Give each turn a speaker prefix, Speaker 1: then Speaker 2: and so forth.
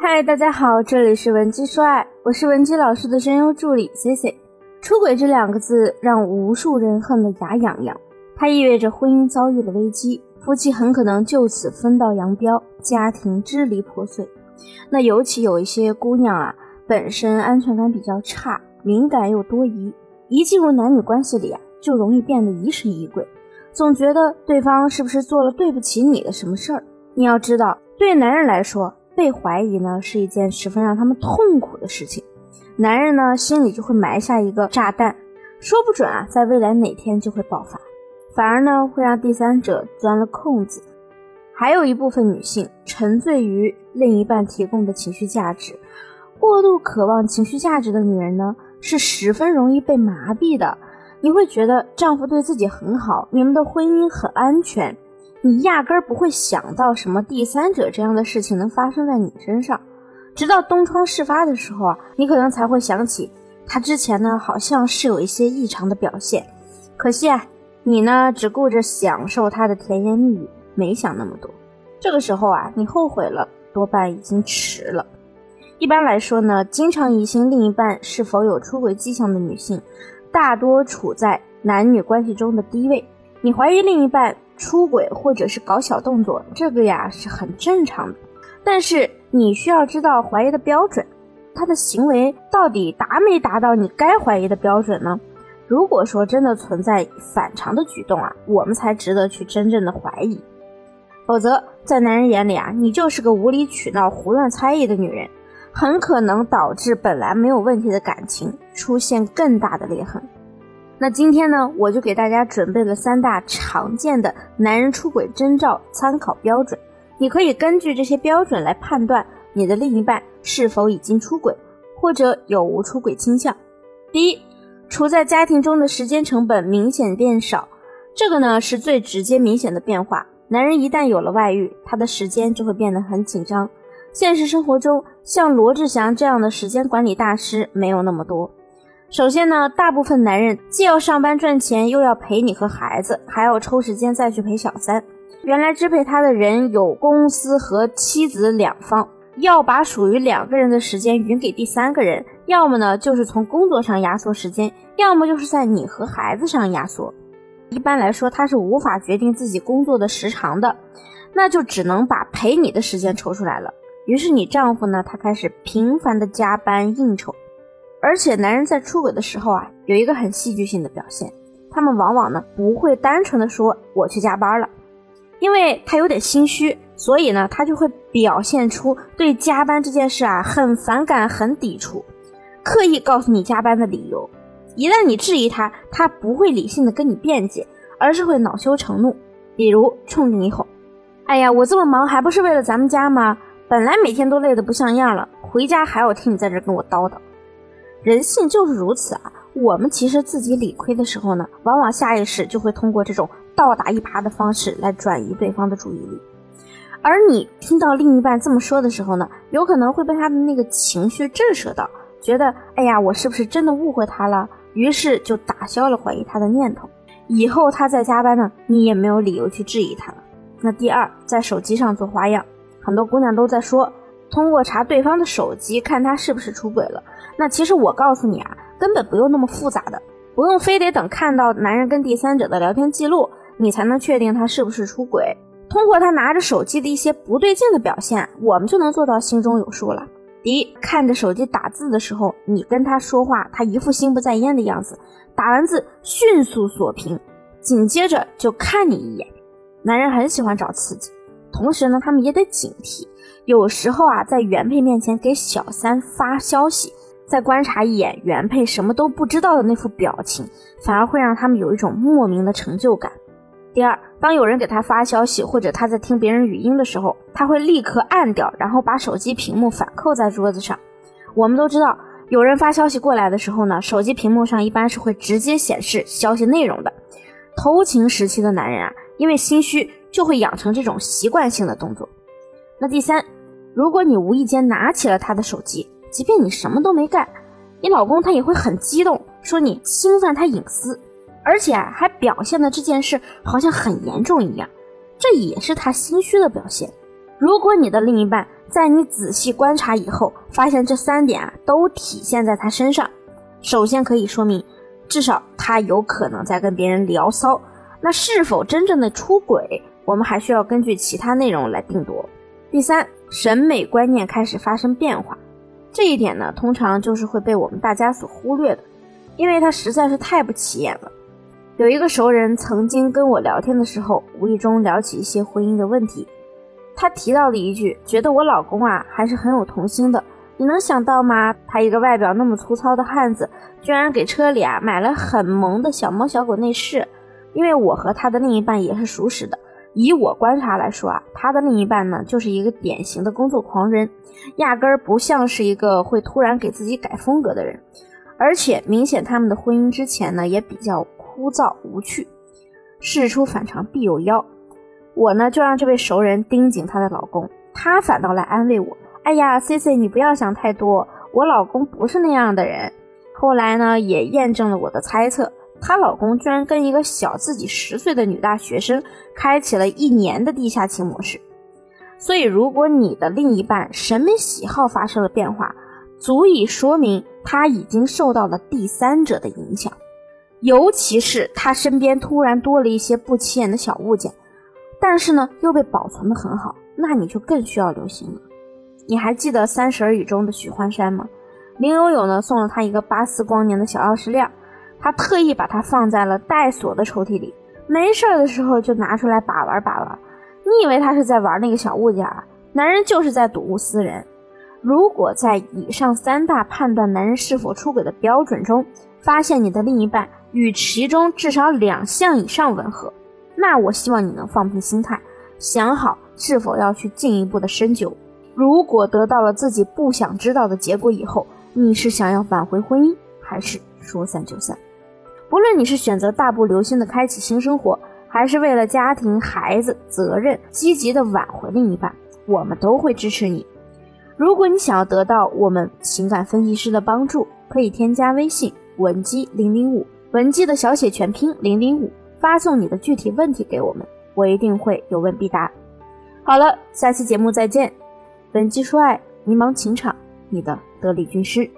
Speaker 1: 嗨，大家好，这里是文姬说爱，我是文姬老师的声优助理 C C。出轨这两个字让无数人恨得牙痒痒，它意味着婚姻遭遇了危机，夫妻很可能就此分道扬镳，家庭支离破碎。那尤其有一些姑娘啊，本身安全感比较差，敏感又多疑，一进入男女关系里啊，就容易变得疑神疑鬼，总觉得对方是不是做了对不起你的什么事儿。你要知道，对男人来说，被怀疑呢是一件十分让他们痛苦的事情，男人呢心里就会埋下一个炸弹，说不准啊，在未来哪天就会爆发，反而呢会让第三者钻了空子。还有一部分女性沉醉于另一半提供的情绪价值，过度渴望情绪价值的女人呢是十分容易被麻痹的。你会觉得丈夫对自己很好，你们的婚姻很安全。你压根儿不会想到什么第三者这样的事情能发生在你身上，直到东窗事发的时候啊，你可能才会想起他之前呢好像是有一些异常的表现。可惜啊，你呢只顾着享受他的甜言蜜语，没想那么多。这个时候啊，你后悔了，多半已经迟了。一般来说呢，经常疑心另一半是否有出轨迹象的女性，大多处在男女关系中的低位。你怀疑另一半。出轨或者是搞小动作，这个呀是很正常的。但是你需要知道怀疑的标准，他的行为到底达没达到你该怀疑的标准呢？如果说真的存在反常的举动啊，我们才值得去真正的怀疑。否则，在男人眼里啊，你就是个无理取闹、胡乱猜疑的女人，很可能导致本来没有问题的感情出现更大的裂痕。那今天呢，我就给大家准备了三大常见的男人出轨征兆参考标准，你可以根据这些标准来判断你的另一半是否已经出轨，或者有无出轨倾向。第一，处在家庭中的时间成本明显变少，这个呢是最直接明显的变化。男人一旦有了外遇，他的时间就会变得很紧张。现实生活中，像罗志祥这样的时间管理大师没有那么多。首先呢，大部分男人既要上班赚钱，又要陪你和孩子，还要抽时间再去陪小三。原来支配他的人有公司和妻子两方，要把属于两个人的时间匀给第三个人，要么呢就是从工作上压缩时间，要么就是在你和孩子上压缩。一般来说，他是无法决定自己工作的时长的，那就只能把陪你的时间抽出来了。于是你丈夫呢，他开始频繁的加班应酬。而且男人在出轨的时候啊，有一个很戏剧性的表现，他们往往呢不会单纯的说我去加班了，因为他有点心虚，所以呢他就会表现出对加班这件事啊很反感、很抵触，刻意告诉你加班的理由。一旦你质疑他，他不会理性的跟你辩解，而是会恼羞成怒，比如冲着你吼：“哎呀，我这么忙还不是为了咱们家吗？本来每天都累得不像样了，回家还要听你在这跟我叨叨。”人性就是如此啊！我们其实自己理亏的时候呢，往往下意识就会通过这种倒打一耙的方式来转移对方的注意力。而你听到另一半这么说的时候呢，有可能会被他的那个情绪震慑到，觉得哎呀，我是不是真的误会他了？于是就打消了怀疑他的念头。以后他在加班呢，你也没有理由去质疑他了。那第二，在手机上做花样，很多姑娘都在说。通过查对方的手机看他是不是出轨了，那其实我告诉你啊，根本不用那么复杂的，不用非得等看到男人跟第三者的聊天记录，你才能确定他是不是出轨。通过他拿着手机的一些不对劲的表现，我们就能做到心中有数了。第一，看着手机打字的时候，你跟他说话，他一副心不在焉的样子，打完字迅速锁屏，紧接着就看你一眼。男人很喜欢找刺激，同时呢，他们也得警惕。有时候啊，在原配面前给小三发消息，再观察一眼原配什么都不知道的那副表情，反而会让他们有一种莫名的成就感。第二，当有人给他发消息，或者他在听别人语音的时候，他会立刻按掉，然后把手机屏幕反扣在桌子上。我们都知道，有人发消息过来的时候呢，手机屏幕上一般是会直接显示消息内容的。偷情时期的男人啊，因为心虚，就会养成这种习惯性的动作。那第三。如果你无意间拿起了他的手机，即便你什么都没干，你老公他也会很激动，说你侵犯他隐私，而且还表现的这件事好像很严重一样，这也是他心虚的表现。如果你的另一半在你仔细观察以后，发现这三点啊都体现在他身上。首先可以说明，至少他有可能在跟别人聊骚。那是否真正的出轨，我们还需要根据其他内容来定夺。第三，审美观念开始发生变化，这一点呢，通常就是会被我们大家所忽略的，因为它实在是太不起眼了。有一个熟人曾经跟我聊天的时候，无意中聊起一些婚姻的问题。他提到了一句，觉得我老公啊还是很有童心的。你能想到吗？他一个外表那么粗糙的汉子，居然给车里啊买了很萌的小猫小狗内饰。因为我和他的另一半也是熟识的，以我观察来说啊，他的另一半呢就是一个典型的工作狂人，压根儿不像是一个会突然给自己改风格的人。而且明显他们的婚姻之前呢也比较枯燥无趣。事出反常必有妖。我呢就让这位熟人盯紧她的老公，她反倒来安慰我：“哎呀，C C，你不要想太多，我老公不是那样的人。”后来呢也验证了我的猜测，她老公居然跟一个小自己十岁的女大学生开启了一年的地下情模式。所以，如果你的另一半审美喜好发生了变化，足以说明他已经受到了第三者的影响，尤其是他身边突然多了一些不起眼的小物件。但是呢，又被保存的很好，那你就更需要留心了。你还记得《三十而已》中的许幻山吗？林有有呢送了他一个八四光年的小钥匙链，他特意把它放在了带锁的抽屉里，没事的时候就拿出来把玩把玩。你以为他是在玩那个小物件啊？男人就是在睹物思人。如果在以上三大判断男人是否出轨的标准中，发现你的另一半与其中至少两项以上吻合。那我希望你能放平心态，想好是否要去进一步的深究。如果得到了自己不想知道的结果以后，你是想要挽回婚姻，还是说散就散？不论你是选择大步流星的开启新生活，还是为了家庭、孩子责任积极的挽回另一半，我们都会支持你。如果你想要得到我们情感分析师的帮助，可以添加微信文姬零零五，文姬的小写全拼零零五。发送你的具体问题给我们，我一定会有问必答。好了，下期节目再见。本期说爱，迷茫情场，你的得力军师。